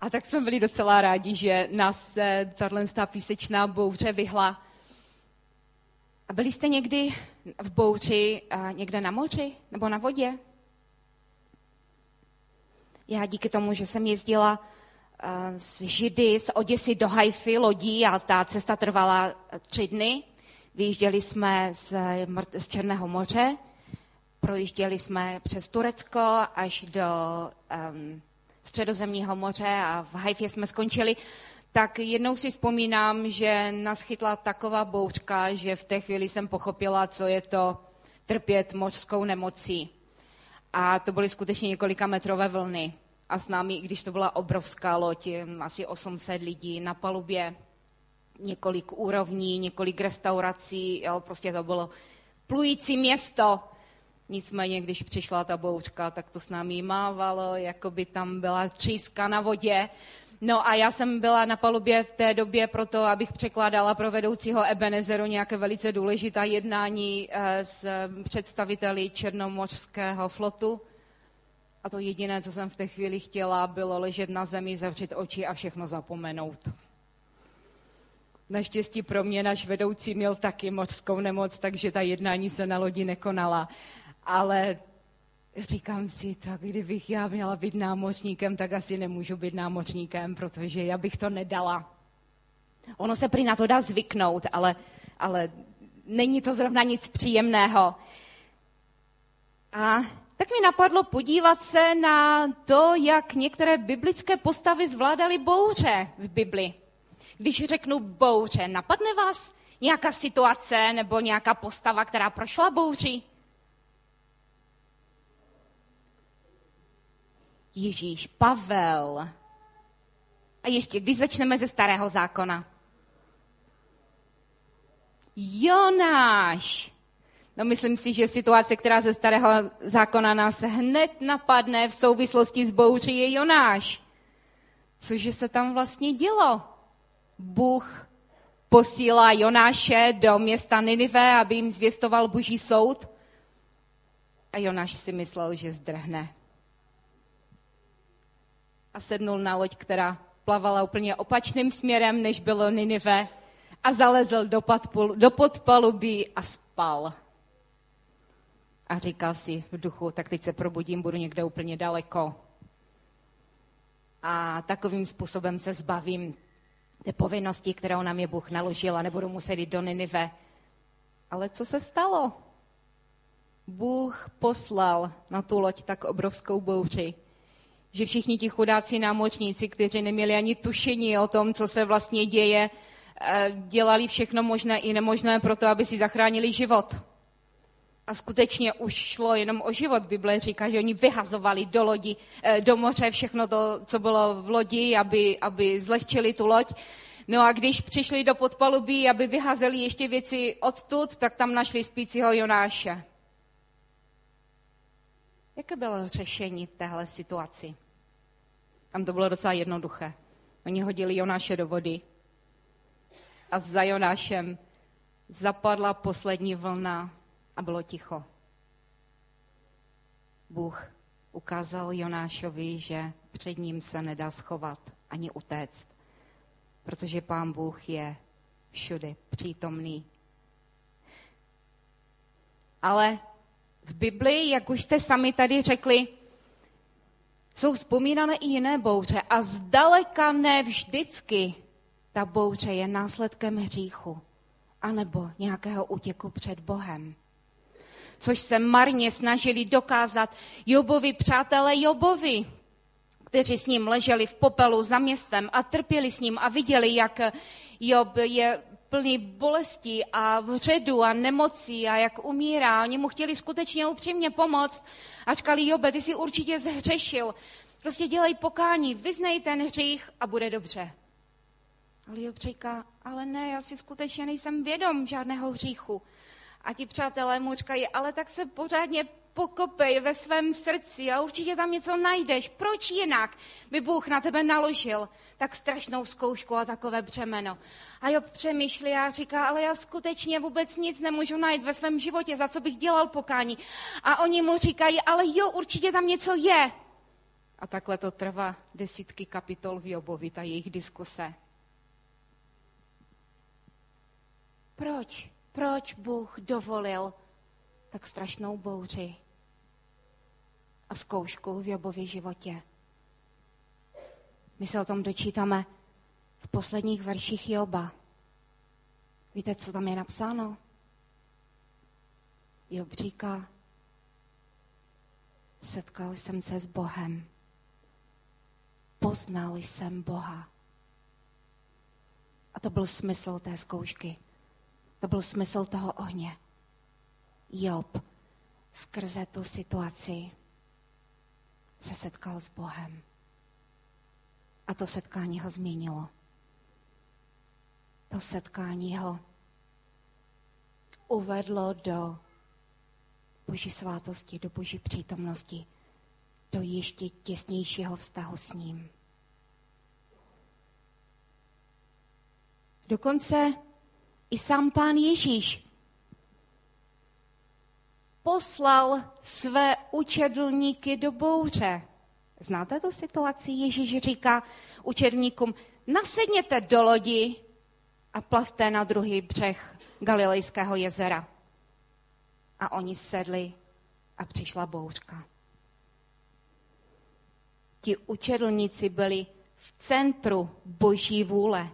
A tak jsme byli docela rádi, že nás tato písečná bouře vyhla. A byli jste někdy v bouři někde na moři nebo na vodě? Já díky tomu, že jsem jezdila z Židy, z Oděsy do Haify lodí a ta cesta trvala tři dny. Vyjížděli jsme z, z Černého moře, projížděli jsme přes Turecko až do um, Středozemního moře a v Haifě jsme skončili. Tak jednou si vzpomínám, že nás chytla taková bouřka, že v té chvíli jsem pochopila, co je to trpět mořskou nemocí. A to byly skutečně několika metrové vlny. A s námi, i když to byla obrovská loď, asi 800 lidí na palubě, několik úrovní, několik restaurací, jo, prostě to bylo plující město. Nicméně, když přišla ta bouřka, tak to s námi mávalo, jako by tam byla tříska na vodě. No a já jsem byla na palubě v té době proto, abych překládala pro vedoucího Ebenezeru nějaké velice důležitá jednání eh, s představiteli Černomořského flotu. A to jediné, co jsem v té chvíli chtěla, bylo ležet na zemi, zavřít oči a všechno zapomenout. Naštěstí pro mě náš vedoucí měl taky mořskou nemoc, takže ta jednání se na lodi nekonala. Ale říkám si, tak kdybych já měla být námořníkem, tak asi nemůžu být námořníkem, protože já bych to nedala. Ono se prý na to dá zvyknout, ale, ale není to zrovna nic příjemného. A tak mi napadlo podívat se na to, jak některé biblické postavy zvládaly bouře v Bibli. Když řeknu bouře, napadne vás nějaká situace nebo nějaká postava, která prošla bouří? Ježíš, Pavel. A ještě, když začneme ze starého zákona. Jonáš. No myslím si, že situace, která ze starého zákona nás hned napadne v souvislosti s bouří, je Jonáš. Cože se tam vlastně dělo? Bůh posílá Jonáše do města Ninive, aby jim zvěstoval boží soud. A Jonáš si myslel, že zdrhne. A sednul na loď, která plavala úplně opačným směrem, než bylo Ninive. A zalezl do, podpol, do podpalubí a spal. A říkal si v duchu, tak teď se probudím, budu někde úplně daleko. A takovým způsobem se zbavím té povinnosti, kterou nám je Bůh naložil a nebudu muset jít do Ninive. Ale co se stalo? Bůh poslal na tu loď tak obrovskou bouři, že všichni ti chudáci námořníci, kteří neměli ani tušení o tom, co se vlastně děje, eh, dělali všechno možné i nemožné pro to, aby si zachránili život. A skutečně už šlo jenom o život. Bible říká, že oni vyhazovali do lodi, eh, do moře všechno to, co bylo v lodi, aby, aby zlehčili tu loď. No a když přišli do podpalubí, aby vyhazeli ještě věci odtud, tak tam našli spícího Jonáše. Jaké bylo řešení v téhle situaci? Tam to bylo docela jednoduché. Oni hodili Jonáše do vody a za Jonášem zapadla poslední vlna a bylo ticho. Bůh ukázal Jonášovi, že před ním se nedá schovat ani utéct, protože pán Bůh je všude přítomný. Ale v Bibli, jak už jste sami tady řekli, jsou vzpomínané i jiné bouře a zdaleka ne vždycky ta bouře je následkem hříchu anebo nějakého útěku před Bohem. Což se marně snažili dokázat Jobovi přátelé Jobovi, kteří s ním leželi v popelu za městem a trpěli s ním a viděli, jak Job je plný bolesti a vředu a nemocí a jak umírá. Oni mu chtěli skutečně upřímně pomoct a říkali, Jobe, ty jsi určitě zhřešil. Prostě dělej pokání, vyznej ten hřích a bude dobře. Ale Job říká, ale ne, já si skutečně nejsem vědom žádného hříchu. A ti přátelé mu říkají, ale tak se pořádně pokopej ve svém srdci a určitě tam něco najdeš. Proč jinak by Bůh na tebe naložil tak strašnou zkoušku a takové břemeno? A jo, přemýšlí a říká, ale já skutečně vůbec nic nemůžu najít ve svém životě, za co bych dělal pokání. A oni mu říkají, ale jo, určitě tam něco je. A takhle to trvá desítky kapitol v Jobovi, ta jejich diskuse. Proč? Proč Bůh dovolil tak strašnou bouři a zkoušku v Jobově životě? My se o tom dočítáme v posledních verších Joba. Víte, co tam je napsáno? Job říká, setkal jsem se s Bohem. Poznal jsem Boha. A to byl smysl té zkoušky. To byl smysl toho ohně. Job skrze tu situaci se setkal s Bohem. A to setkání ho změnilo. To setkání ho uvedlo do Boží svátosti, do Boží přítomnosti, do ještě těsnějšího vztahu s ním. Dokonce i sám pán Ježíš poslal své učedlníky do bouře. Znáte tu situaci? Ježíš říká učedníkům, nasedněte do lodi a plavte na druhý břeh Galilejského jezera. A oni sedli a přišla bouřka. Ti učedlníci byli v centru boží vůle.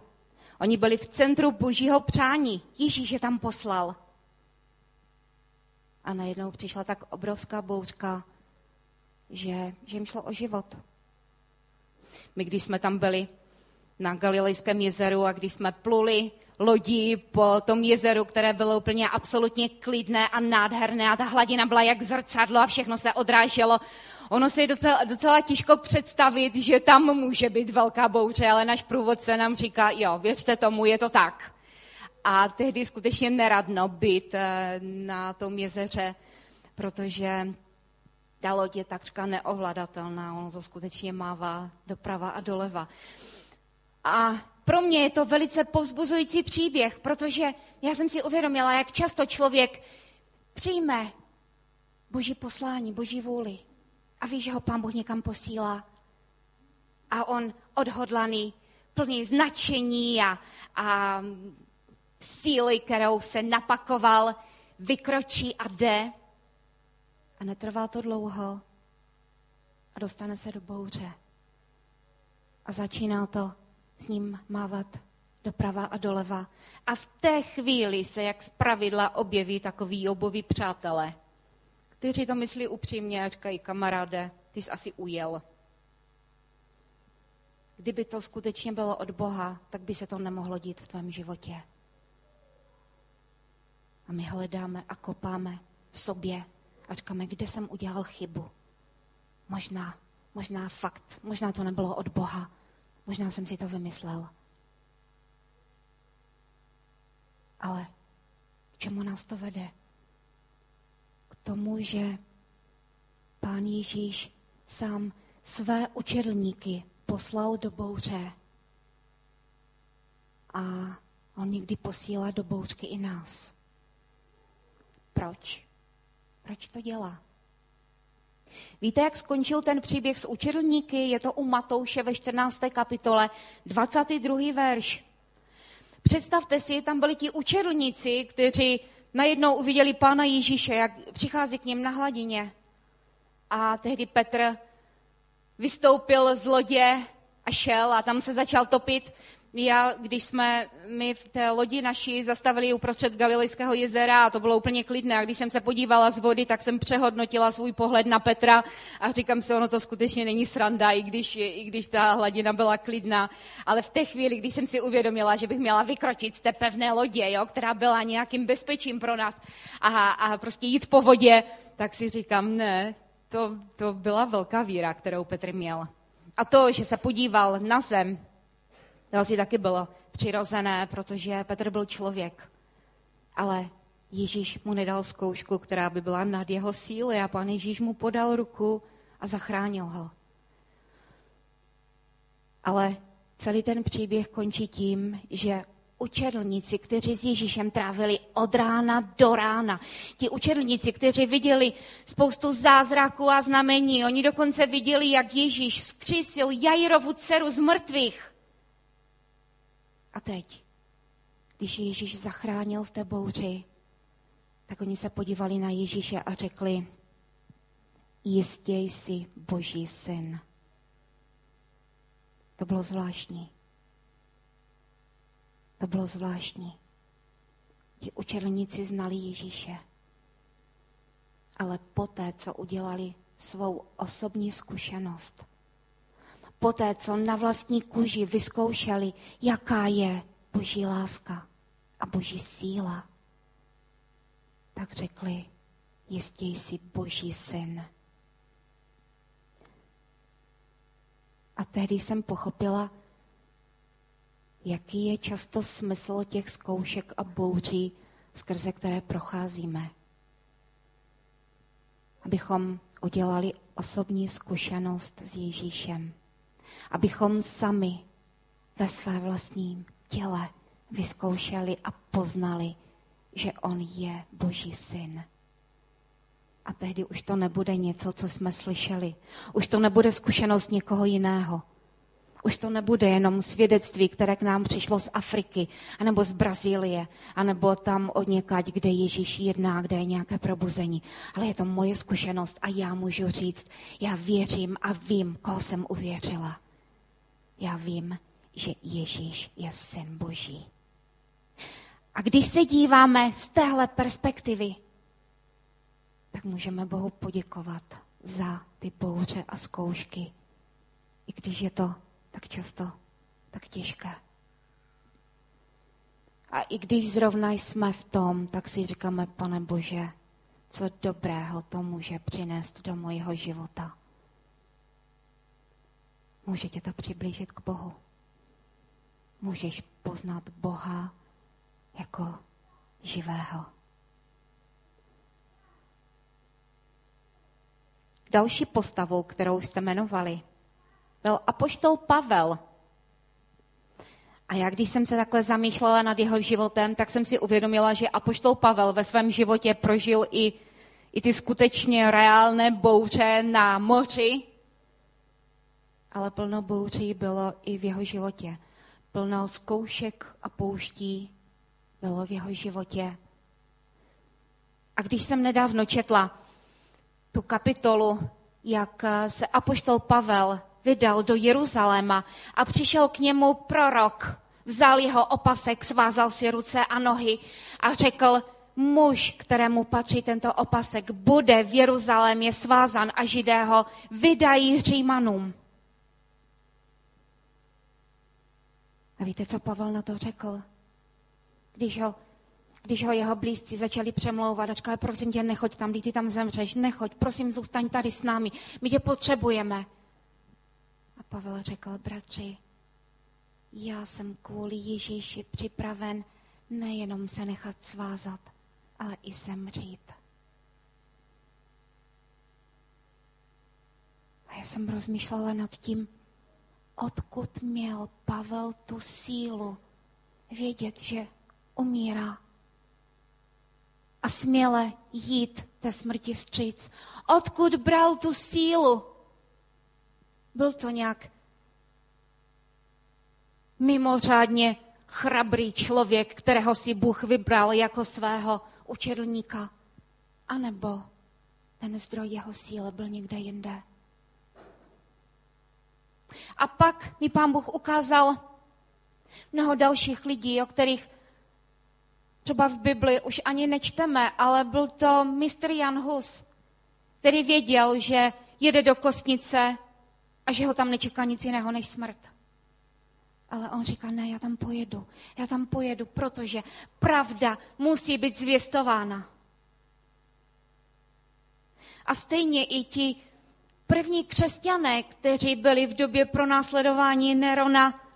Oni byli v centru božího přání. Ježíš je tam poslal. A najednou přišla tak obrovská bouřka, že, že jim šlo o život. My, když jsme tam byli na Galilejském jezeru a když jsme pluli lodí po tom jezeru, které bylo úplně absolutně klidné a nádherné a ta hladina byla jak zrcadlo a všechno se odráželo. Ono se je docela, docela těžko představit, že tam může být velká bouře, ale náš průvodce nám říká, jo, věřte tomu, je to tak. A tehdy skutečně neradno být eh, na tom jezeře, protože ta loď je takřka neovladatelná, ono to skutečně mává doprava a doleva. A pro mě je to velice povzbuzující příběh, protože já jsem si uvědomila, jak často člověk přijme boží poslání, boží vůli a ví, že ho pán Bůh někam posílá. A on odhodlaný, plný značení a, a síly, kterou se napakoval, vykročí a jde. A netrvá to dlouho a dostane se do bouře. A začíná to s ním mávat doprava a doleva. A v té chvíli se jak z pravidla objeví takový oboví přátelé, kteří to myslí upřímně a říkají, kamaráde, ty jsi asi ujel. Kdyby to skutečně bylo od Boha, tak by se to nemohlo dít v tvém životě. A my hledáme a kopáme v sobě a říkáme, kde jsem udělal chybu. Možná, možná fakt, možná to nebylo od Boha, možná jsem si to vymyslel. Ale k čemu nás to vede? K tomu, že pán Ježíš sám své učedlníky poslal do bouře a on někdy posílá do bouřky i nás. Proč? Proč to dělá? Víte, jak skončil ten příběh s učedlníky? Je to u Matouše ve 14. kapitole, 22. verš. Představte si, tam byli ti učedlníci, kteří najednou uviděli Pána Ježíše, jak přichází k ním na hladině. A tehdy Petr vystoupil z lodě a šel a tam se začal topit já, když jsme my v té lodi naší zastavili uprostřed Galilejského jezera a to bylo úplně klidné a když jsem se podívala z vody, tak jsem přehodnotila svůj pohled na Petra a říkám si, ono to skutečně není sranda, i když, i když ta hladina byla klidná. Ale v té chvíli, když jsem si uvědomila, že bych měla vykročit z té pevné lodě, jo, která byla nějakým bezpečím pro nás a, a prostě jít po vodě, tak si říkám, ne, to, to byla velká víra, kterou Petr měl. A to, že se podíval na zem, to asi taky bylo přirozené, protože Petr byl člověk. Ale Ježíš mu nedal zkoušku, která by byla nad jeho síly a pan Ježíš mu podal ruku a zachránil ho. Ale celý ten příběh končí tím, že učedlníci, kteří s Ježíšem trávili od rána do rána. Ti učedlníci, kteří viděli spoustu zázraků a znamení. Oni dokonce viděli, jak Ježíš vzkřísil Jairovu dceru z mrtvých. A teď, když Ježíš zachránil v té bouři, tak oni se podívali na Ježíše a řekli, jistě jsi Boží syn. To bylo zvláštní. To bylo zvláštní. Ti učerníci znali Ježíše. Ale poté, co udělali svou osobní zkušenost, poté, co na vlastní kůži vyzkoušeli, jaká je boží láska a boží síla, tak řekli, jistě jsi boží syn. A tehdy jsem pochopila, jaký je často smysl těch zkoušek a bouří, skrze které procházíme. Abychom udělali osobní zkušenost s Ježíšem. Abychom sami ve své vlastním těle vyzkoušeli a poznali, že On je Boží syn. A tehdy už to nebude něco, co jsme slyšeli. Už to nebude zkušenost někoho jiného. Už to nebude jenom svědectví, které k nám přišlo z Afriky, anebo z Brazílie, anebo tam od někaď, kde Ježíš jedná, kde je nějaké probuzení. Ale je to moje zkušenost a já můžu říct, já věřím a vím, koho jsem uvěřila. Já vím, že Ježíš je syn Boží. A když se díváme z téhle perspektivy, tak můžeme Bohu poděkovat za ty bouře a zkoušky, i když je to tak často tak těžké. A i když zrovna jsme v tom, tak si říkáme, pane Bože, co dobrého to může přinést do mojeho života. Může tě to přiblížit k Bohu. Můžeš poznat Boha jako živého. Další postavou, kterou jste jmenovali, byl apoštol Pavel. A já, když jsem se takhle zamýšlela nad jeho životem, tak jsem si uvědomila, že apoštol Pavel ve svém životě prožil i, i ty skutečně reálné bouře na moři, ale plno bouří bylo i v jeho životě. Plno zkoušek a pouští bylo v jeho životě. A když jsem nedávno četla tu kapitolu, jak se apoštol Pavel vydal do Jeruzaléma a přišel k němu prorok. Vzal jeho opasek, svázal si ruce a nohy a řekl, muž, kterému patří tento opasek, bude v Jeruzalémě svázan a židé ho vydají Římanům. A víte, co Pavel na to řekl? Když ho, když ho jeho blízci začali přemlouvat a říkali, prosím tě, nechoď tam, ty tam zemřeš, nechoď, prosím, zůstaň tady s námi, my tě potřebujeme. Pavel řekl, bratři, já jsem kvůli Ježíši připraven nejenom se nechat svázat, ale i zemřít. A já jsem rozmýšlela nad tím, odkud měl Pavel tu sílu vědět, že umírá a směle jít té smrti vstříc. Odkud bral tu sílu byl to nějak mimořádně chrabrý člověk, kterého si Bůh vybral jako svého učedlníka. A nebo ten zdroj jeho síly byl někde jinde. A pak mi pán Bůh ukázal mnoho dalších lidí, o kterých třeba v Bibli už ani nečteme, ale byl to mistr Jan Hus, který věděl, že jede do kostnice a že ho tam nečeká nic jiného než smrt. Ale on říká, ne, já tam pojedu. Já tam pojedu, protože pravda musí být zvěstována. A stejně i ti první křesťané, kteří byli v době pronásledování Nerona,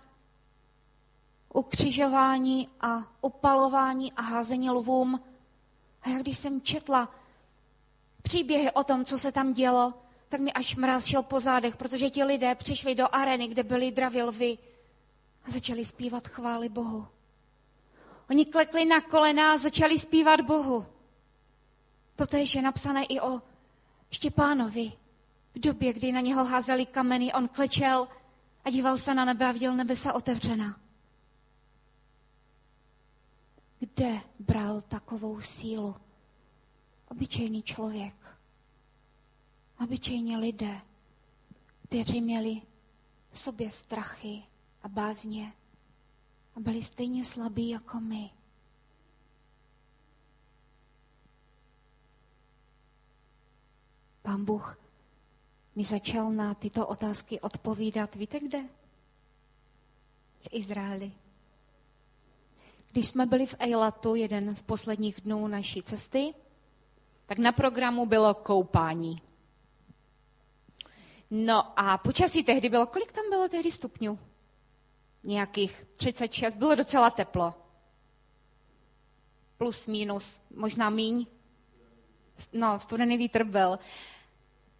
ukřižování a upalování a házení lvům. A jak když jsem četla příběhy o tom, co se tam dělo, tak mi až mráz šel po zádech, protože ti lidé přišli do areny, kde byli dravy lvy a začali zpívat chvály Bohu. Oni klekli na kolena a začali zpívat Bohu. Toto je napsané i o Štěpánovi. V době, kdy na něho házeli kameny, on klečel a díval se na nebe a viděl nebesa otevřená. Kde bral takovou sílu? Obyčejný člověk. Obyčejní lidé, kteří měli v sobě strachy a bázně a byli stejně slabí jako my. Pán Bůh mi začal na tyto otázky odpovídat. Víte kde? V Izraeli. Když jsme byli v Eilatu, jeden z posledních dnů naší cesty, tak na programu bylo koupání. No a počasí tehdy bylo, kolik tam bylo tehdy stupňů? Nějakých 36, bylo docela teplo. Plus, minus, možná míň. No, studený vítr byl.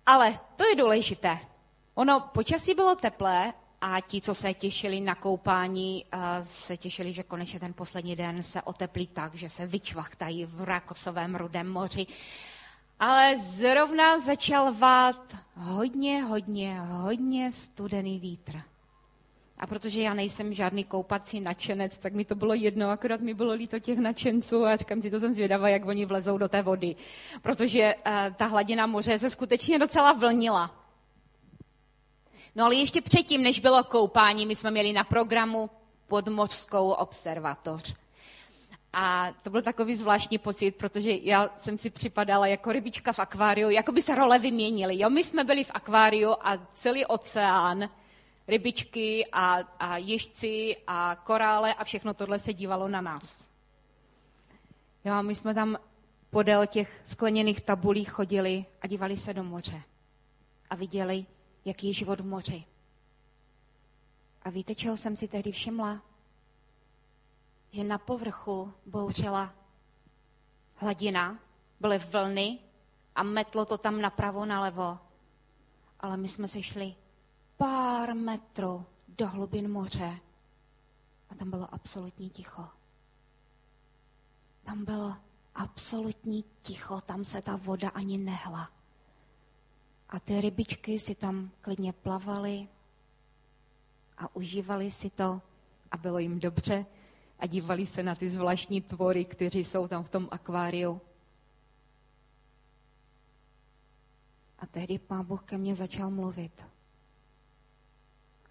Ale to je důležité. Ono, počasí bylo teplé a ti, co se těšili na koupání, uh, se těšili, že konečně ten poslední den se oteplí tak, že se vyčvachtají v Rakosovém rudém moři. Ale zrovna začal vát hodně, hodně, hodně studený vítr. A protože já nejsem žádný koupací nadšenec, tak mi to bylo jedno, akorát mi bylo líto těch nadšenců a říkám si, to jsem zvědavá, jak oni vlezou do té vody. Protože uh, ta hladina moře se skutečně docela vlnila. No ale ještě předtím, než bylo koupání, my jsme měli na programu podmořskou observatoř. A to byl takový zvláštní pocit, protože já jsem si připadala jako rybička v akváriu, jako by se role vyměnily. Jo, my jsme byli v akváriu a celý oceán, rybičky a, a ježci a korále a všechno tohle se dívalo na nás. Jo, a my jsme tam podél těch skleněných tabulí chodili a dívali se do moře. A viděli, jaký je život v moři. A víte, čeho jsem si tehdy všimla? Že na povrchu bouřila hladina, byly vlny a metlo to tam napravo, nalevo. Ale my jsme se šli pár metrů do hlubin moře a tam bylo absolutní ticho. Tam bylo absolutní ticho, tam se ta voda ani nehla. A ty rybičky si tam klidně plavaly a užívali si to a bylo jim dobře a dívali se na ty zvláštní tvory, kteří jsou tam v tom akváriu. A tehdy pán Bůh ke mně začal mluvit.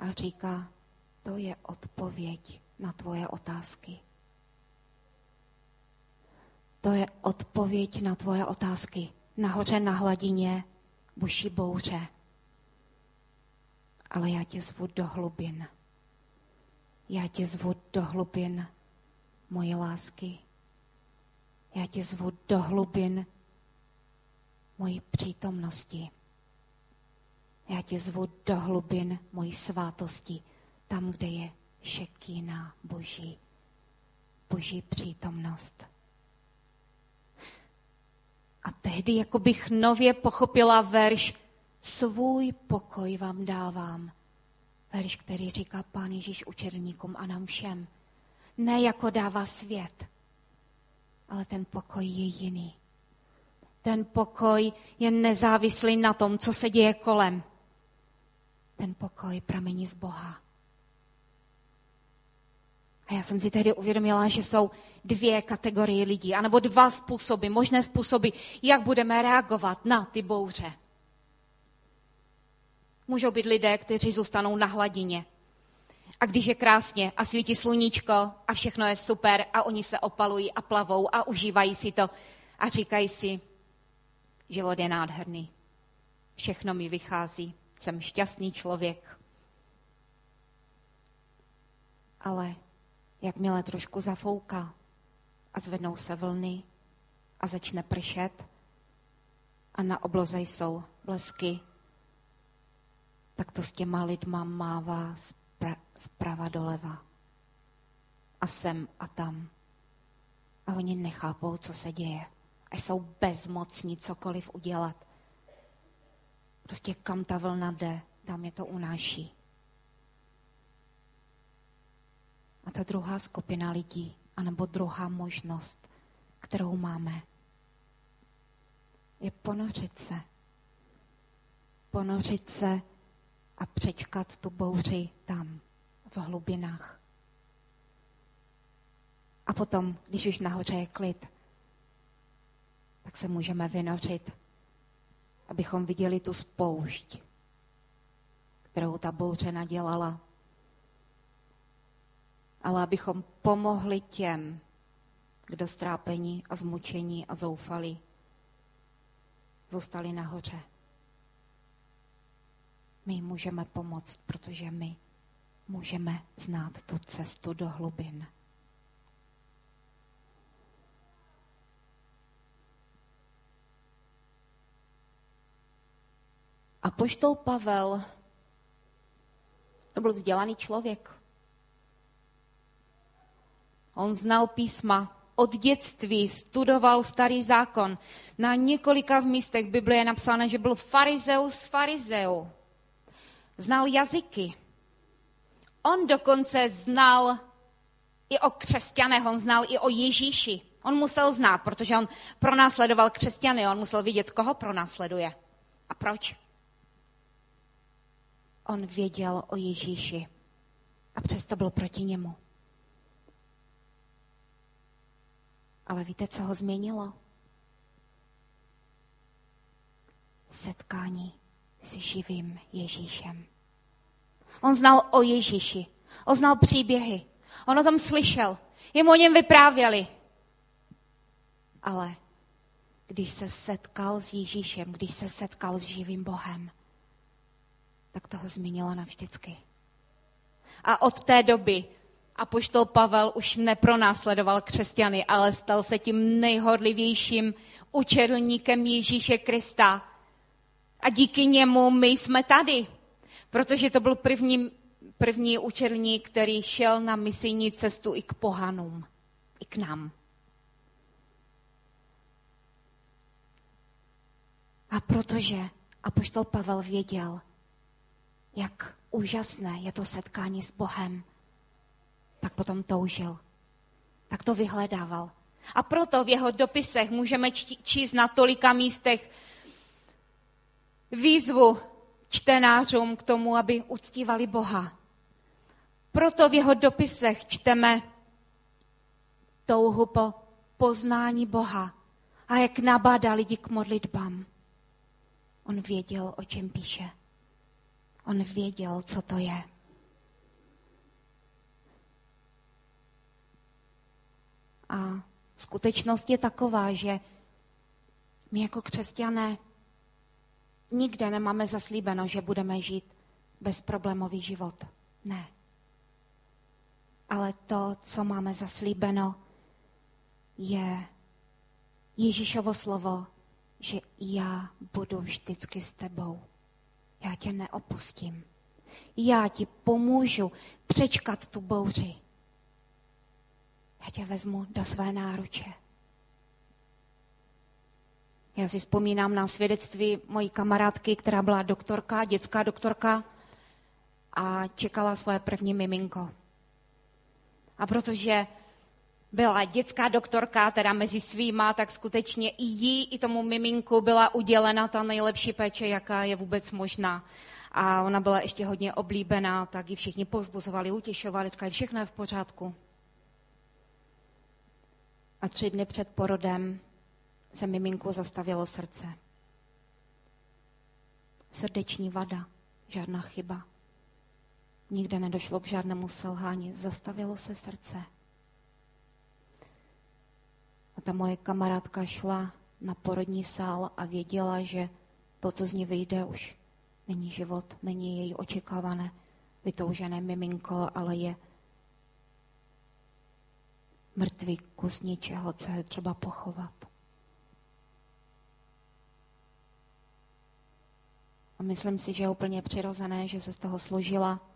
A říká, to je odpověď na tvoje otázky. To je odpověď na tvoje otázky. Nahoře na hladině buší bouře. Ale já tě zvu do hlubin. Já tě zvu do hlubin moje lásky. Já tě zvu do hlubin mojí přítomnosti. Já tě zvu do hlubin mojí svátosti, tam, kde je šekína boží, boží přítomnost. A tehdy jako bych nově pochopila verš Svůj pokoj vám dávám. Verš, který říká Pán Ježíš učedníkům a nám všem. Ne jako dává svět, ale ten pokoj je jiný. Ten pokoj je nezávislý na tom, co se děje kolem. Ten pokoj pramení z Boha. A já jsem si tehdy uvědomila, že jsou dvě kategorie lidí, anebo dva způsoby, možné způsoby, jak budeme reagovat na ty bouře. Můžou být lidé, kteří zůstanou na hladině. A když je krásně a svítí sluníčko a všechno je super a oni se opalují a plavou a užívají si to a říkají si, život je nádherný. Všechno mi vychází. Jsem šťastný člověk. Ale jakmile trošku zafouká a zvednou se vlny a začne pršet a na obloze jsou blesky, tak to s těma lidma mává zprava doleva. A sem a tam. A oni nechápou, co se děje. A jsou bezmocní cokoliv udělat. Prostě kam ta vlna jde, tam je to unáší. A ta druhá skupina lidí, anebo druhá možnost, kterou máme, je ponořit se. Ponořit se a přečkat tu bouři tam, v hlubinách. A potom, když už nahoře je klid, tak se můžeme vynořit, abychom viděli tu spoušť, kterou ta bouře nadělala. Ale abychom pomohli těm, kdo strápení a zmučení a zoufali, zůstali nahoře. My můžeme pomoct, protože my můžeme znát tu cestu do hlubin. A poštol Pavel, to byl vzdělaný člověk. On znal písma, od dětství studoval starý zákon. Na několika v místech Bible je napsáno, že byl farizeus farizeu. Znal jazyky. On dokonce znal i o křesťanech, on znal i o Ježíši. On musel znát, protože on pronásledoval křesťany, on musel vidět, koho pronásleduje a proč. On věděl o Ježíši a přesto byl proti němu. Ale víte, co ho změnilo? Setkání s živým Ježíšem. On znal o Ježíši. On znal příběhy. On o tom slyšel. Jemu o něm vyprávěli. Ale když se setkal s Ježíšem, když se setkal s živým Bohem, tak toho změnilo navždycky. A od té doby apoštol Pavel už nepronásledoval křesťany, ale stal se tím nejhodlivějším učedlníkem Ježíše Krista. A díky němu my jsme tady, protože to byl první, první učedlník, který šel na misijní cestu i k pohanům, i k nám. A protože apoštol Pavel věděl, jak úžasné je to setkání s Bohem, tak potom toužil. Tak to vyhledával. A proto v jeho dopisech můžeme číst na tolika místech výzvu čtenářům k tomu, aby uctívali Boha. Proto v jeho dopisech čteme touhu po poznání Boha a jak nabádá lidi k modlitbám. On věděl, o čem píše. On věděl, co to je. A skutečnost je taková, že my jako křesťané nikde nemáme zaslíbeno, že budeme žít bezproblémový život. Ne. Ale to, co máme zaslíbeno, je Ježíšovo slovo, že já budu vždycky s tebou. Já tě neopustím. Já ti pomůžu přečkat tu bouři. Já tě vezmu do své náruče. Já si vzpomínám na svědectví mojí kamarádky, která byla doktorka, dětská doktorka a čekala svoje první miminko. A protože byla dětská doktorka, teda mezi svýma, tak skutečně i jí, i tomu miminku byla udělena ta nejlepší péče, jaká je vůbec možná. A ona byla ještě hodně oblíbená, tak ji všichni pozbuzovali, utěšovali, říkali, všechno je v pořádku. A tři dny před porodem se miminku zastavilo srdce. Srdeční vada, žádná chyba. Nikde nedošlo k žádnému selhání, zastavilo se srdce. Ta moje kamarádka šla na porodní sál a věděla, že to, co z ní vyjde, už není život, není její očekávané, vytoužené miminko, ale je mrtvý kus něčeho, co je třeba pochovat. A myslím si, že je úplně přirozené, že se z toho složila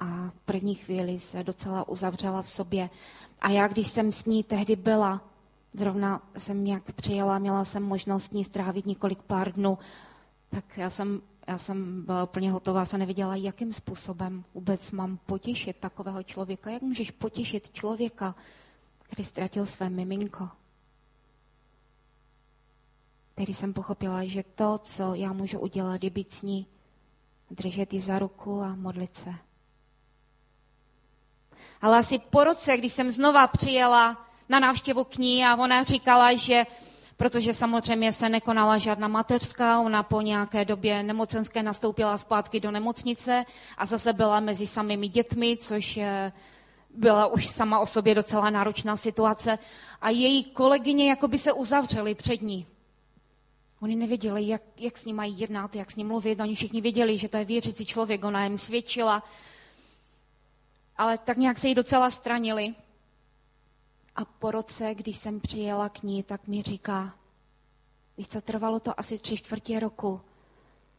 a v první chvíli se docela uzavřela v sobě. A já, když jsem s ní tehdy byla, zrovna jsem nějak přijela, měla jsem možnost ní strávit několik pár dnů, tak já jsem já jsem byla úplně hotová, jsem nevěděla, jakým způsobem vůbec mám potěšit takového člověka. Jak můžeš potěšit člověka, který ztratil své miminko? Který jsem pochopila, že to, co já můžu udělat, je být s ní, držet ji za ruku a modlit se. Ale asi po roce, když jsem znova přijela na návštěvu k ní a ona říkala, že protože samozřejmě se nekonala žádná mateřská, ona po nějaké době nemocenské nastoupila zpátky do nemocnice a zase byla mezi samými dětmi, což byla už sama o sobě docela náročná situace. A její kolegyně jako by se uzavřely před ní. Oni nevěděli, jak, jak s ním mají jednat, jak s ním mluvit. Oni všichni věděli, že to je věřící člověk, ona jim svědčila. Ale tak nějak se jí docela stranili. A po roce, když jsem přijela k ní, tak mi říká, víš co, trvalo to asi tři čtvrtě roku.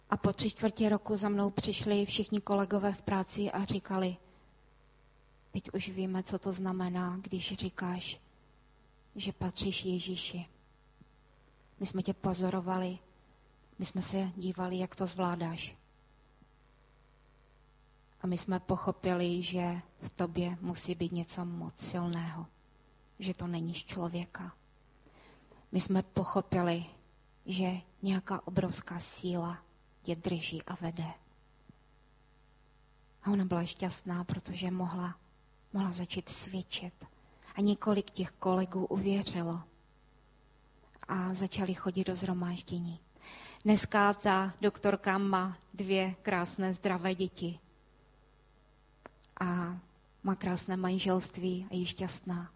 A po tři čtvrtě roku za mnou přišli všichni kolegové v práci a říkali, teď už víme, co to znamená, když říkáš, že patříš Ježíši. My jsme tě pozorovali, my jsme se dívali, jak to zvládáš. A my jsme pochopili, že v tobě musí být něco moc silného že to není z člověka. My jsme pochopili, že nějaká obrovská síla je drží a vede. A ona byla šťastná, protože mohla, mohla začít svědčit. A několik těch kolegů uvěřilo. A začali chodit do zhromáždění. Dneska ta doktorka má dvě krásné zdravé děti. A má krásné manželství a je šťastná.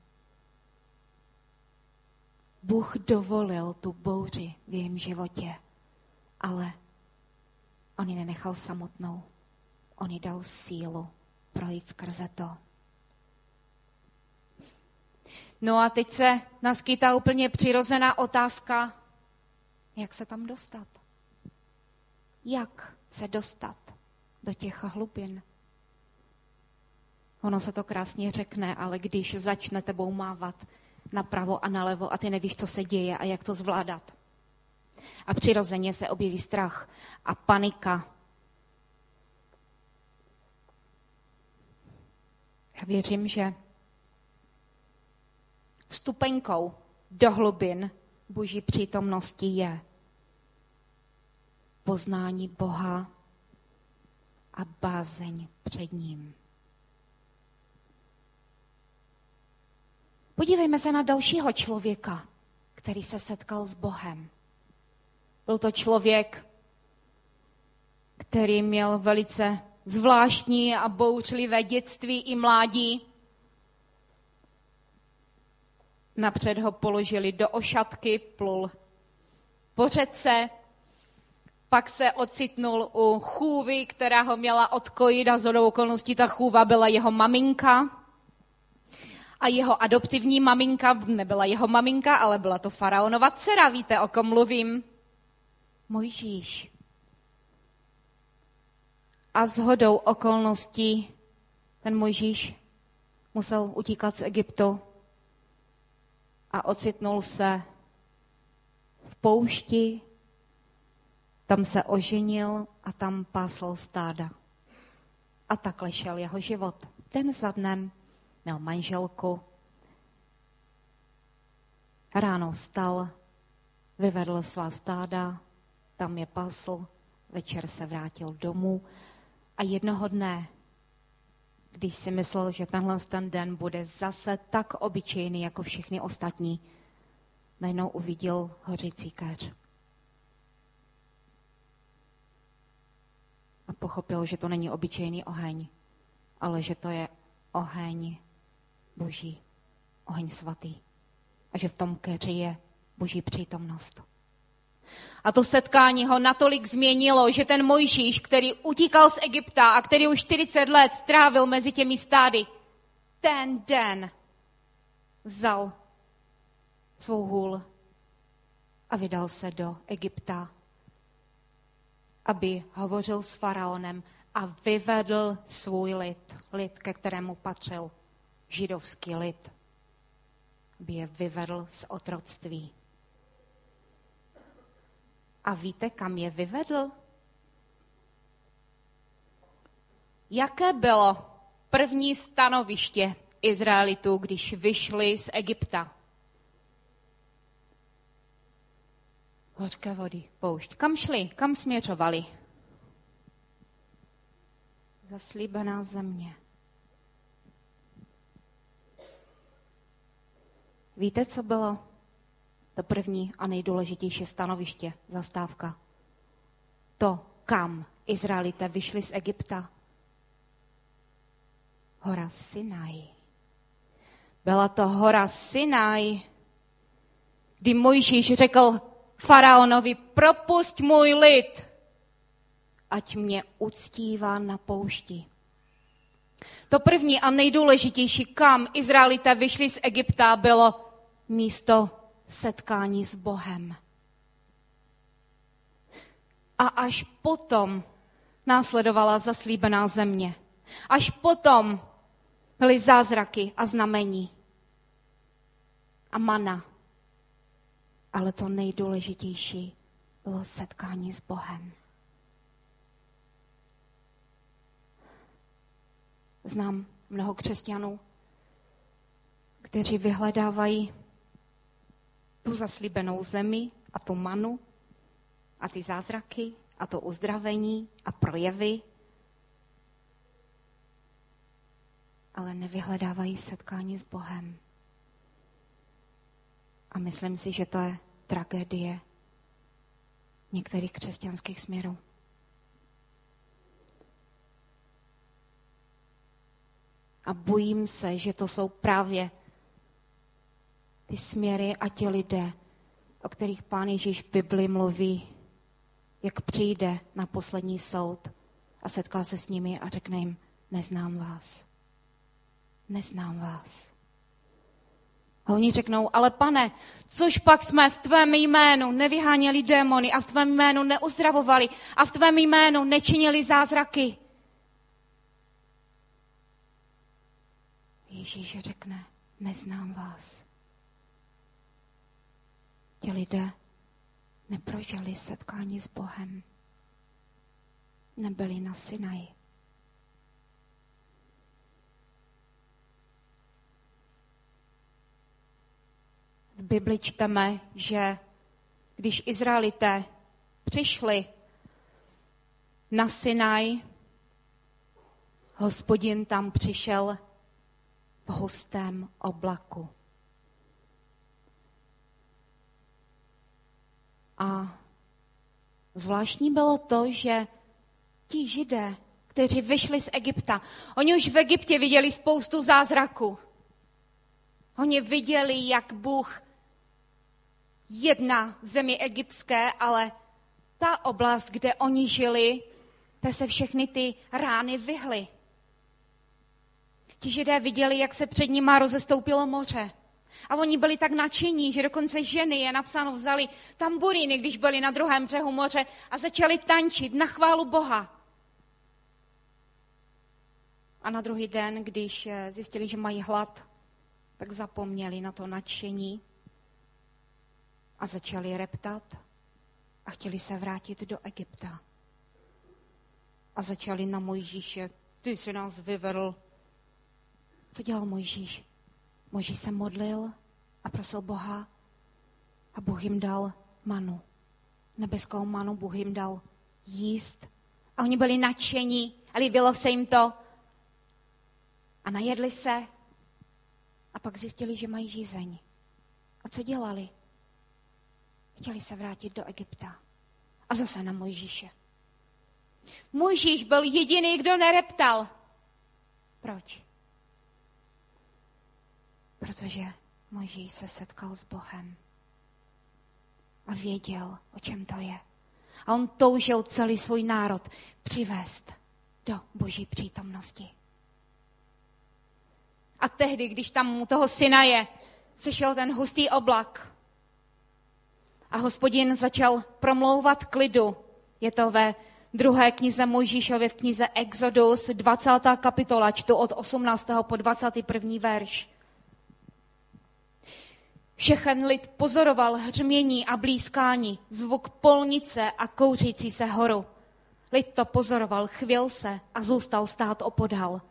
Bůh dovolil tu bouři v jejím životě, ale on ji nenechal samotnou. On jí dal sílu projít skrze to. No a teď se naskytá úplně přirozená otázka, jak se tam dostat? Jak se dostat do těch hlubin? Ono se to krásně řekne, ale když začne tebou mávat napravo a nalevo a ty nevíš, co se děje a jak to zvládat. A přirozeně se objeví strach a panika. Já věřím, že vstupenkou do hlubin boží přítomnosti je poznání Boha a bázeň před ním. Podívejme se na dalšího člověka, který se setkal s Bohem. Byl to člověk, který měl velice zvláštní a bouřlivé dětství i mládí. Napřed ho položili do ošatky, plul po řece, pak se ocitnul u chůvy, která ho měla odkojit a z okolností ta chůva byla jeho maminka a jeho adoptivní maminka nebyla jeho maminka, ale byla to faraonova dcera. Víte, o kom mluvím? Mojžíš. A s hodou okolností ten Mojžíš musel utíkat z Egyptu a ocitnul se v poušti, tam se oženil a tam pásl stáda. A takhle šel jeho život. Den za dnem měl manželku. Ráno vstal, vyvedl svá stáda, tam je pasl, večer se vrátil domů a jednoho dne, když si myslel, že tenhle ten den bude zase tak obyčejný jako všechny ostatní, najednou uviděl hořící keř. A pochopil, že to není obyčejný oheň, ale že to je oheň boží, oheň svatý. A že v tom keři je boží přítomnost. A to setkání ho natolik změnilo, že ten Mojžíš, který utíkal z Egypta a který už 40 let strávil mezi těmi stády, ten den vzal svou hůl a vydal se do Egypta, aby hovořil s faraonem a vyvedl svůj lid, lid, ke kterému patřil židovský lid, by je vyvedl z otroctví. A víte, kam je vyvedl? Jaké bylo první stanoviště Izraelitů, když vyšli z Egypta? Hořké vody, poušť. Kam šli? Kam směřovali? Zaslíbená země. Víte, co bylo to první a nejdůležitější stanoviště, zastávka? To, kam Izraelité vyšli z Egypta. Hora Sinaj. Byla to hora Sinaj, kdy Mojžíš řekl faraonovi, propust můj lid, ať mě uctívá na poušti. To první a nejdůležitější, kam Izraelité vyšli z Egypta, bylo místo setkání s Bohem. A až potom následovala zaslíbená země. Až potom byly zázraky a znamení. A mana. Ale to nejdůležitější bylo setkání s Bohem. Znám mnoho křesťanů, kteří vyhledávají tu zaslíbenou zemi a tu manu a ty zázraky a to uzdravení a projevy, ale nevyhledávají setkání s Bohem. A myslím si, že to je tragédie některých křesťanských směrů. A bojím se, že to jsou právě ty směry a ti lidé, o kterých pán Ježíš v Bibli mluví, jak přijde na poslední soud a setká se s nimi a řekne jim, neznám vás. Neznám vás. A oni řeknou, ale pane, což pak jsme v tvém jménu nevyháněli démony a v tvém jménu neuzdravovali a v tvém jménu nečinili zázraky. Ježíš řekne, neznám vás. Ti lidé neprožili setkání s Bohem. Nebyli na Sinaji. V Bibli čteme, že když Izraelité přišli na Sinaj, hospodin tam přišel v hustém oblaku. A zvláštní bylo to, že ti židé, kteří vyšli z Egypta, oni už v Egyptě viděli spoustu zázraků. Oni viděli, jak Bůh jedna v zemi egyptské, ale ta oblast, kde oni žili, te se všechny ty rány vyhly. Ti židé viděli, jak se před nima rozestoupilo moře. A oni byli tak nadšení, že dokonce ženy je napsáno vzali tamburíny, když byli na druhém břehu moře a začali tančit na chválu Boha. A na druhý den, když eh, zjistili, že mají hlad, tak zapomněli na to nadšení a začali reptat a chtěli se vrátit do Egypta. A začali na Mojžíše, ty jsi nás vyvedl. Co dělal Mojžíš? Moží se modlil a prosil Boha a Bůh jim dal manu. Nebeskou manu Bůh jim dal jíst. A oni byli nadšení a líbilo se jim to. A najedli se a pak zjistili, že mají žízeň. A co dělali? Chtěli se vrátit do Egypta. A zase na Mojžíše. Mojžíš byl jediný, kdo nereptal. Proč? Protože Mojžíš se setkal s Bohem a věděl, o čem to je. A on toužil celý svůj národ přivést do boží přítomnosti. A tehdy, když tam u toho syna je, sešel ten hustý oblak a hospodin začal promlouvat klidu. Je to ve druhé knize Mojžíšově v knize Exodus, 20. kapitola, čtu od 18. po 21. verš. Všechen lid pozoroval hřmění a blízkání, zvuk polnice a kouřící se horu. Lid to pozoroval, chvěl se a zůstal stát opodal.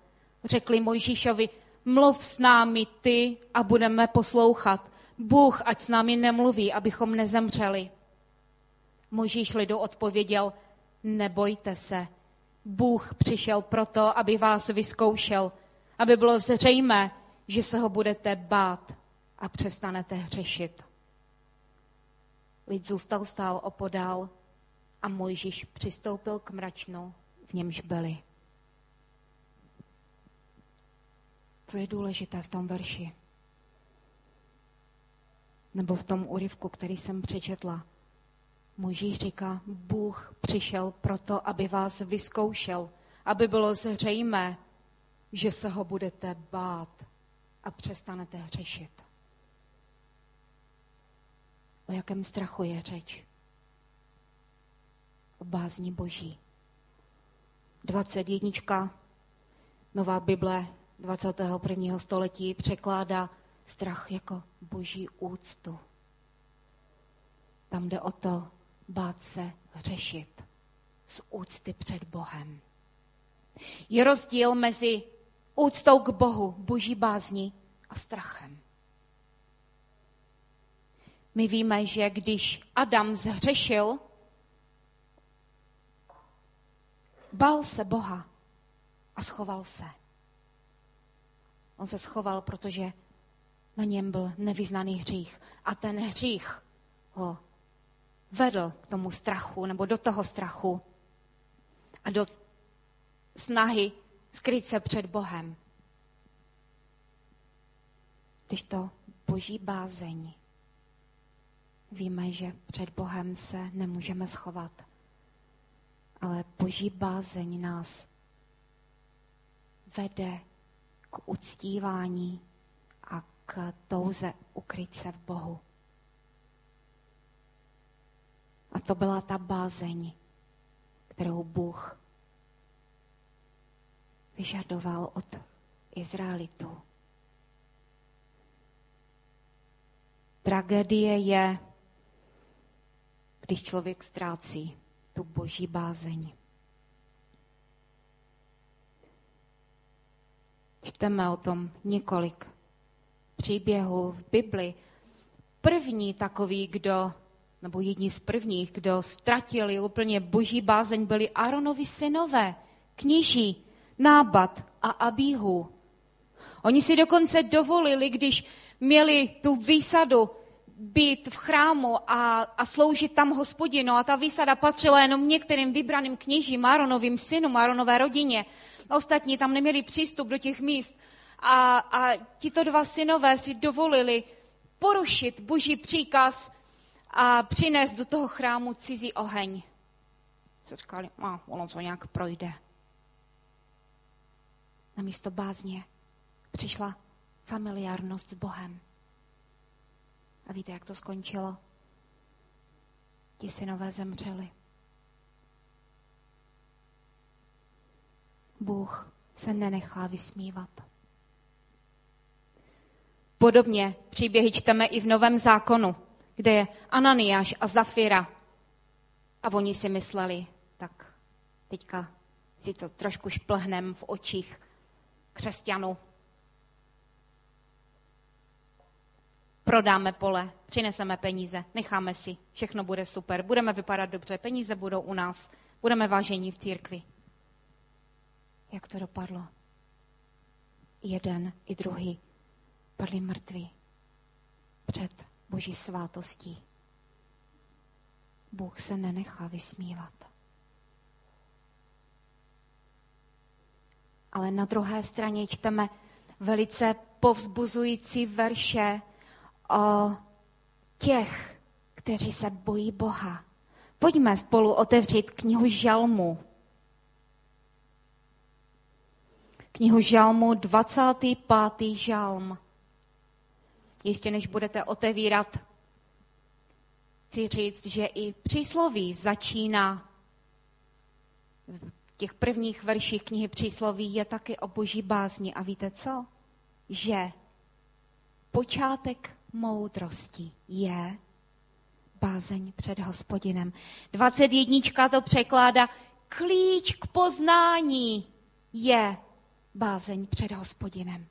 Řekli Mojžíšovi, mluv s námi ty a budeme poslouchat. Bůh, ať s námi nemluví, abychom nezemřeli. Mojžíš lidu odpověděl, nebojte se. Bůh přišel proto, aby vás vyzkoušel, aby bylo zřejmé, že se ho budete bát a přestanete hřešit. Lid zůstal stál opodál a Mojžíš přistoupil k mračnu, v němž byli. Co je důležité v tom verši? Nebo v tom úryvku, který jsem přečetla. Mojžíš říká, Bůh přišel proto, aby vás vyzkoušel, aby bylo zřejmé, že se ho budete bát a přestanete hřešit. O jakém strachu je řeč? O bázní boží. 21. Nová Bible 21. století překládá strach jako boží úctu. Tam jde o to bát se hřešit z úcty před Bohem. Je rozdíl mezi úctou k Bohu, boží bázní a strachem. My víme, že když Adam zhřešil, bál se Boha a schoval se. On se schoval, protože na něm byl nevyznaný hřích. A ten hřích ho vedl k tomu strachu, nebo do toho strachu a do snahy skryt se před Bohem. Když to boží bázeň, víme, že před Bohem se nemůžeme schovat. Ale boží bázeň nás vede k uctívání a k touze ukryt se v Bohu. A to byla ta bázeň, kterou Bůh vyžadoval od Izraelitů. Tragédie je, když člověk ztrácí tu boží bázeň. Čteme o tom několik příběhů v Bibli. První takový, kdo, nebo jedni z prvních, kdo ztratili úplně boží bázeň, byli Aaronovi synové, kněží, Nábat a Abíhu. Oni si dokonce dovolili, když měli tu výsadu být v chrámu a, a sloužit tam hospodinu a ta výsada patřila jenom některým vybraným kněžím, Áronovým synům, Áronové rodině. Ostatní tam neměli přístup do těch míst. A, a tito dva synové si dovolili porušit boží příkaz a přinést do toho chrámu cizí oheň. Co říkali, a ono to nějak projde. Na místo bázně přišla familiárnost s Bohem. A víte, jak to skončilo? Ti synové zemřeli. Bůh se nenechá vysmívat. Podobně příběhy čteme i v Novém zákonu, kde je Ananiáš a Zafira. A oni si mysleli, tak teďka si to trošku šplhnem v očích křesťanů. Prodáme pole, přineseme peníze, necháme si, všechno bude super, budeme vypadat dobře, peníze budou u nás, budeme vážení v církvi. Jak to dopadlo? Jeden i druhý padli mrtví před boží svátostí. Bůh se nenechá vysmívat. Ale na druhé straně čteme velice povzbuzující verše o těch, kteří se bojí Boha. Pojďme spolu otevřít knihu Žalmu. Knihu Žalmu, 25. žalm. Ještě než budete otevírat, chci říct, že i přísloví začíná v těch prvních verších knihy přísloví je taky o boží bázni. A víte co? Že počátek moudrosti je bázeň před hospodinem. 21. to překládá klíč k poznání je bázeň před hospodinem.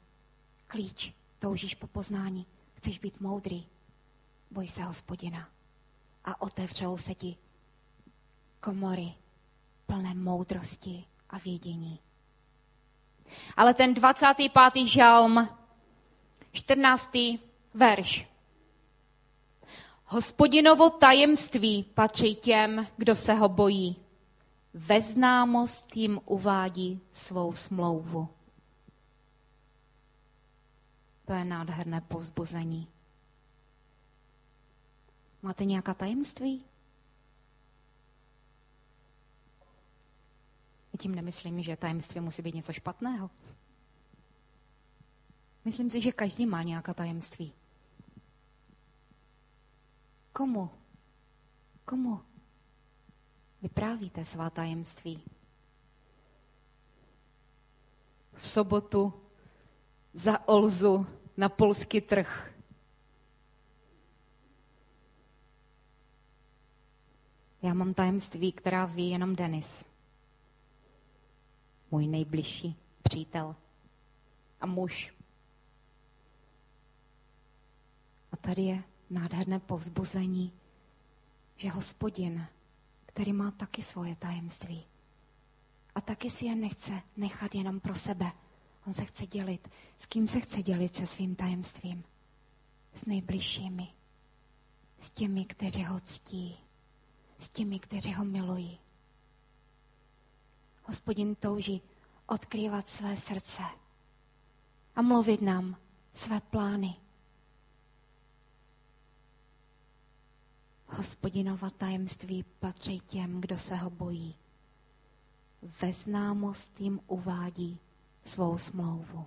Klíč. Toužíš po poznání. Chceš být moudrý. Boj se hospodina. A otevřou se ti komory plné moudrosti a vědění. Ale ten 25. žalm, 14. verš. Hospodinovo tajemství patří těm, kdo se ho bojí. Ve známost jim uvádí svou smlouvu. To je nádherné povzbuzení. Máte nějaká tajemství? Tím nemyslím, že tajemství musí být něco špatného. Myslím si, že každý má nějaká tajemství. Komu? Komu vyprávíte svá tajemství? V sobotu za Olzu na polský trh. Já mám tajemství, která ví jenom Denis. Můj nejbližší přítel a muž. A tady je nádherné povzbuzení, že hospodin, který má taky svoje tajemství a taky si je nechce nechat jenom pro sebe. On se chce dělit. S kým se chce dělit se svým tajemstvím? S nejbližšími. S těmi, kteří ho ctí. S těmi, kteří ho milují. Hospodin touží odkrývat své srdce a mluvit nám své plány. Hospodinova tajemství patří těm, kdo se ho bojí. Ve známost jim uvádí svou smlouvu.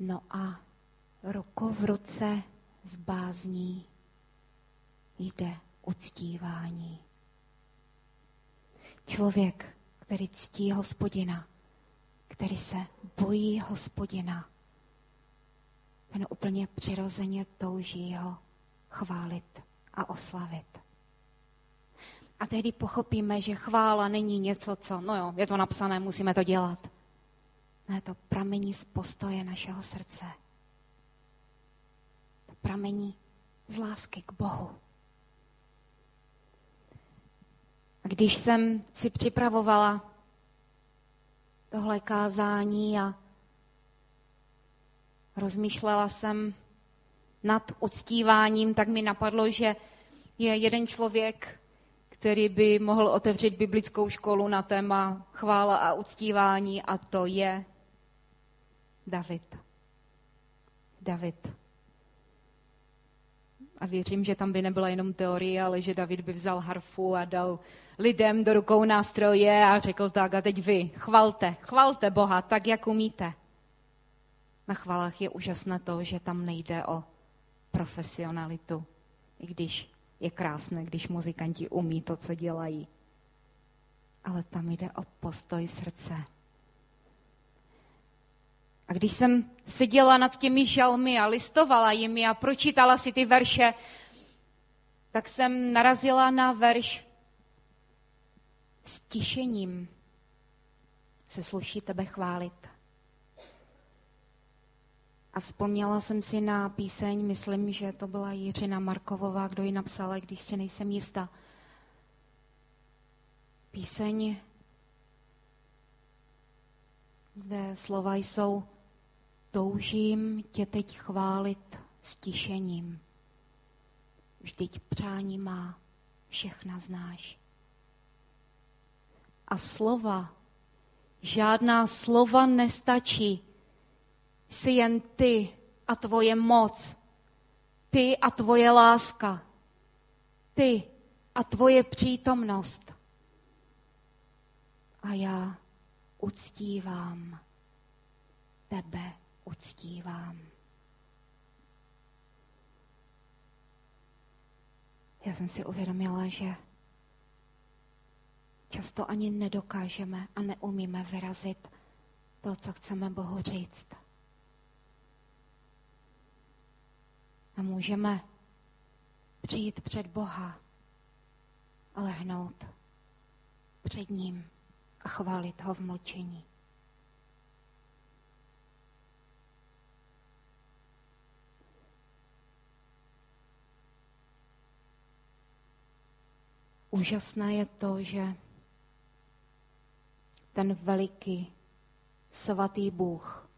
No a ruku v ruce s bázní jde uctívání. Člověk, který ctí hospodina, který se bojí hospodina, ten úplně přirozeně touží ho chválit a oslavit. A tehdy pochopíme, že chvála není něco, co, no jo, je to napsané, musíme to dělat. Ne, to pramení z postoje našeho srdce. To pramení z lásky k Bohu. A když jsem si připravovala tohle kázání a rozmýšlela jsem nad uctíváním, tak mi napadlo, že je jeden člověk, který by mohl otevřít biblickou školu na téma chvála a uctívání a to je David. David. A věřím, že tam by nebyla jenom teorie, ale že David by vzal harfu a dal lidem do rukou nástroje a řekl tak a teď vy, chvalte, chvalte Boha tak, jak umíte. Na chvalách je úžasné to, že tam nejde o profesionalitu, i když je krásné, když muzikanti umí to, co dělají. Ale tam jde o postoj srdce. A když jsem seděla nad těmi žalmy a listovala jimi a pročítala si ty verše, tak jsem narazila na verš s tišením se sluší tebe chválit. A vzpomněla jsem si na píseň, myslím, že to byla Jiřina Markovová, kdo ji napsala, když si nejsem jistá. Píseň, kde slova jsou Toužím tě teď chválit stišením. Vždyť přání má, všechna znáš. A slova, žádná slova nestačí, jsi jen ty a tvoje moc, ty a tvoje láska, ty a tvoje přítomnost. A já uctívám tebe, uctívám. Já jsem si uvědomila, že často ani nedokážeme a neumíme vyrazit to, co chceme Bohu říct. A můžeme přijít před Boha a lehnout před ním a chválit ho v mlčení. Úžasné je to, že ten veliký svatý Bůh,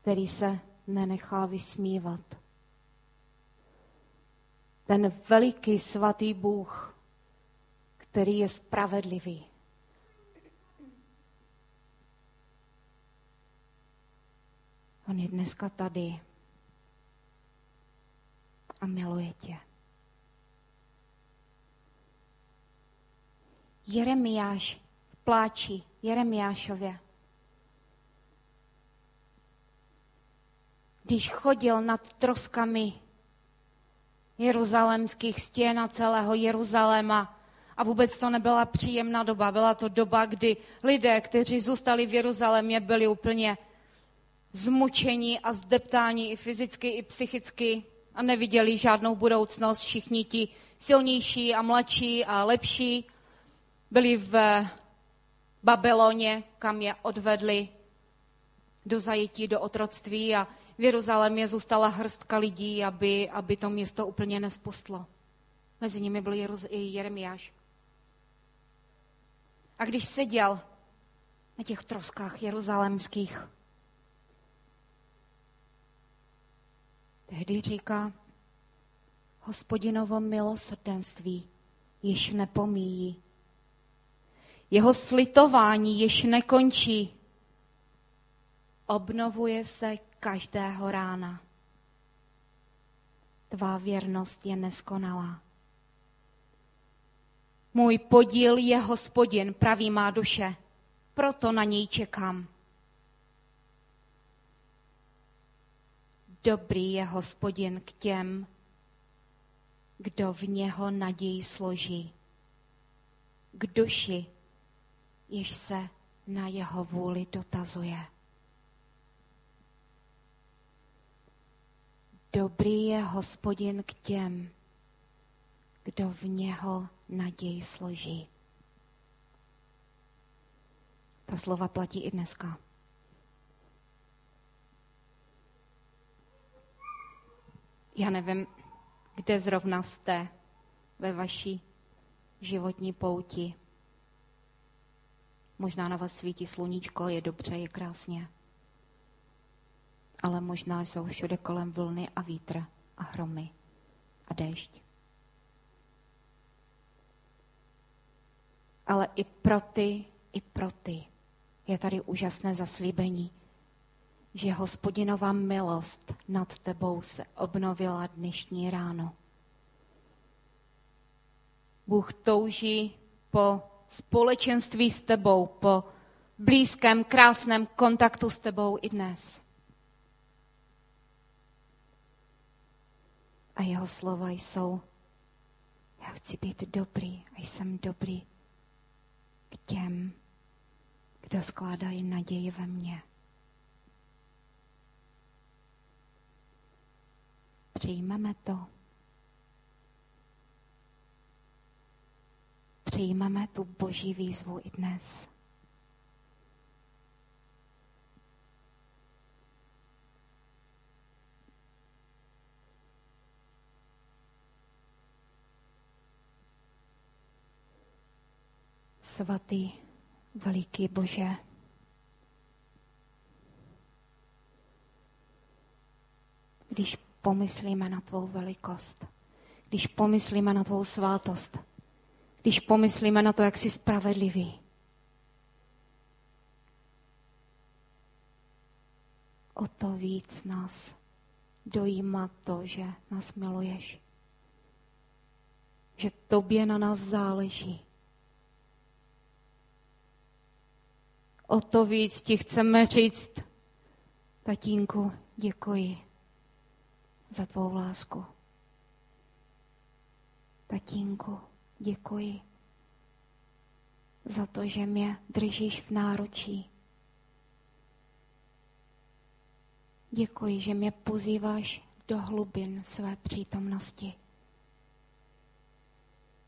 který se nenechá vysmívat, ten veliký svatý Bůh, který je spravedlivý. On je dneska tady a miluje tě. Jeremiáš v pláči, Jeremiášově. Když chodil nad troskami jeruzalemských stěn a celého Jeruzaléma, a vůbec to nebyla příjemná doba. Byla to doba, kdy lidé, kteří zůstali v Jeruzalémě, byli úplně zmučení a zdeptáni i fyzicky, i psychicky a neviděli žádnou budoucnost. Všichni ti silnější a mladší a lepší byli v Babyloně, kam je odvedli do zajetí, do otroctví a v Jeruzalémě zůstala hrstka lidí, aby, aby to město úplně nespustlo. Mezi nimi byl Jeruz- Jeremiáš. A když seděl na těch troskách jeruzalemských, tehdy říká, hospodinovo milosrdenství již nepomíjí. Jeho slitování již nekončí. Obnovuje se každého rána. Tvá věrnost je neskonalá. Můj podíl je hospodin, praví má duše, proto na něj čekám. Dobrý je hospodin k těm, kdo v něho naději složí, k duši, jež se na jeho vůli dotazuje. Dobrý je hospodin k těm, kdo v něho naději složí. Ta slova platí i dneska. Já nevím, kde zrovna jste ve vaší životní pouti. Možná na vás svítí sluníčko, je dobře, je krásně. Ale možná jsou všude kolem vlny a vítr a hromy a déšť. ale i pro ty, i pro ty je tady úžasné zaslíbení, že hospodinová milost nad tebou se obnovila dnešní ráno. Bůh touží po společenství s tebou, po blízkém, krásném kontaktu s tebou i dnes. A jeho slova jsou, já chci být dobrý a jsem dobrý k těm, kdo skládají naději ve mně. Přijmeme to. Přijmeme tu boží výzvu i dnes. Svatý, veliký Bože, když pomyslíme na tvou velikost, když pomyslíme na tvou svátost, když pomyslíme na to, jak jsi spravedlivý. O to víc nás dojímá to, že nás miluješ. Že tobě na nás záleží. O to víc ti chceme říct, tatínku, děkuji za tvou lásku. Tatínku, děkuji za to, že mě držíš v náručí. Děkuji, že mě pozýváš do hlubin své přítomnosti,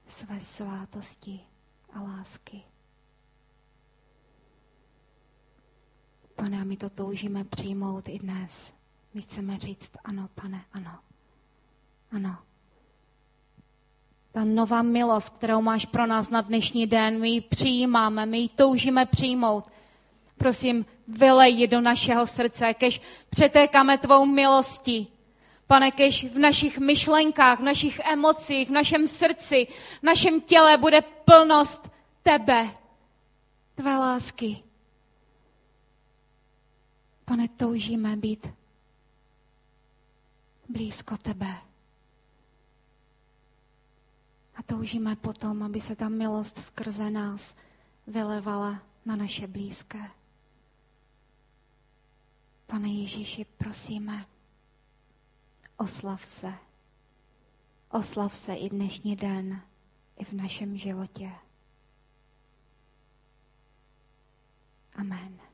své svátosti a lásky. Pane, a my to toužíme přijmout i dnes. My chceme říct ano, pane, ano. Ano. Ta nová milost, kterou máš pro nás na dnešní den, my ji přijímáme, my ji toužíme přijmout. Prosím, vylej ji do našeho srdce, kež přetékáme tvou milostí. Pane, kež v našich myšlenkách, v našich emocích, v našem srdci, v našem těle bude plnost tebe, tvé lásky. Pane, toužíme být blízko tebe. A toužíme potom, aby se ta milost skrze nás vylevala na naše blízké. Pane Ježíši, prosíme, oslav se. Oslav se i dnešní den, i v našem životě. Amen.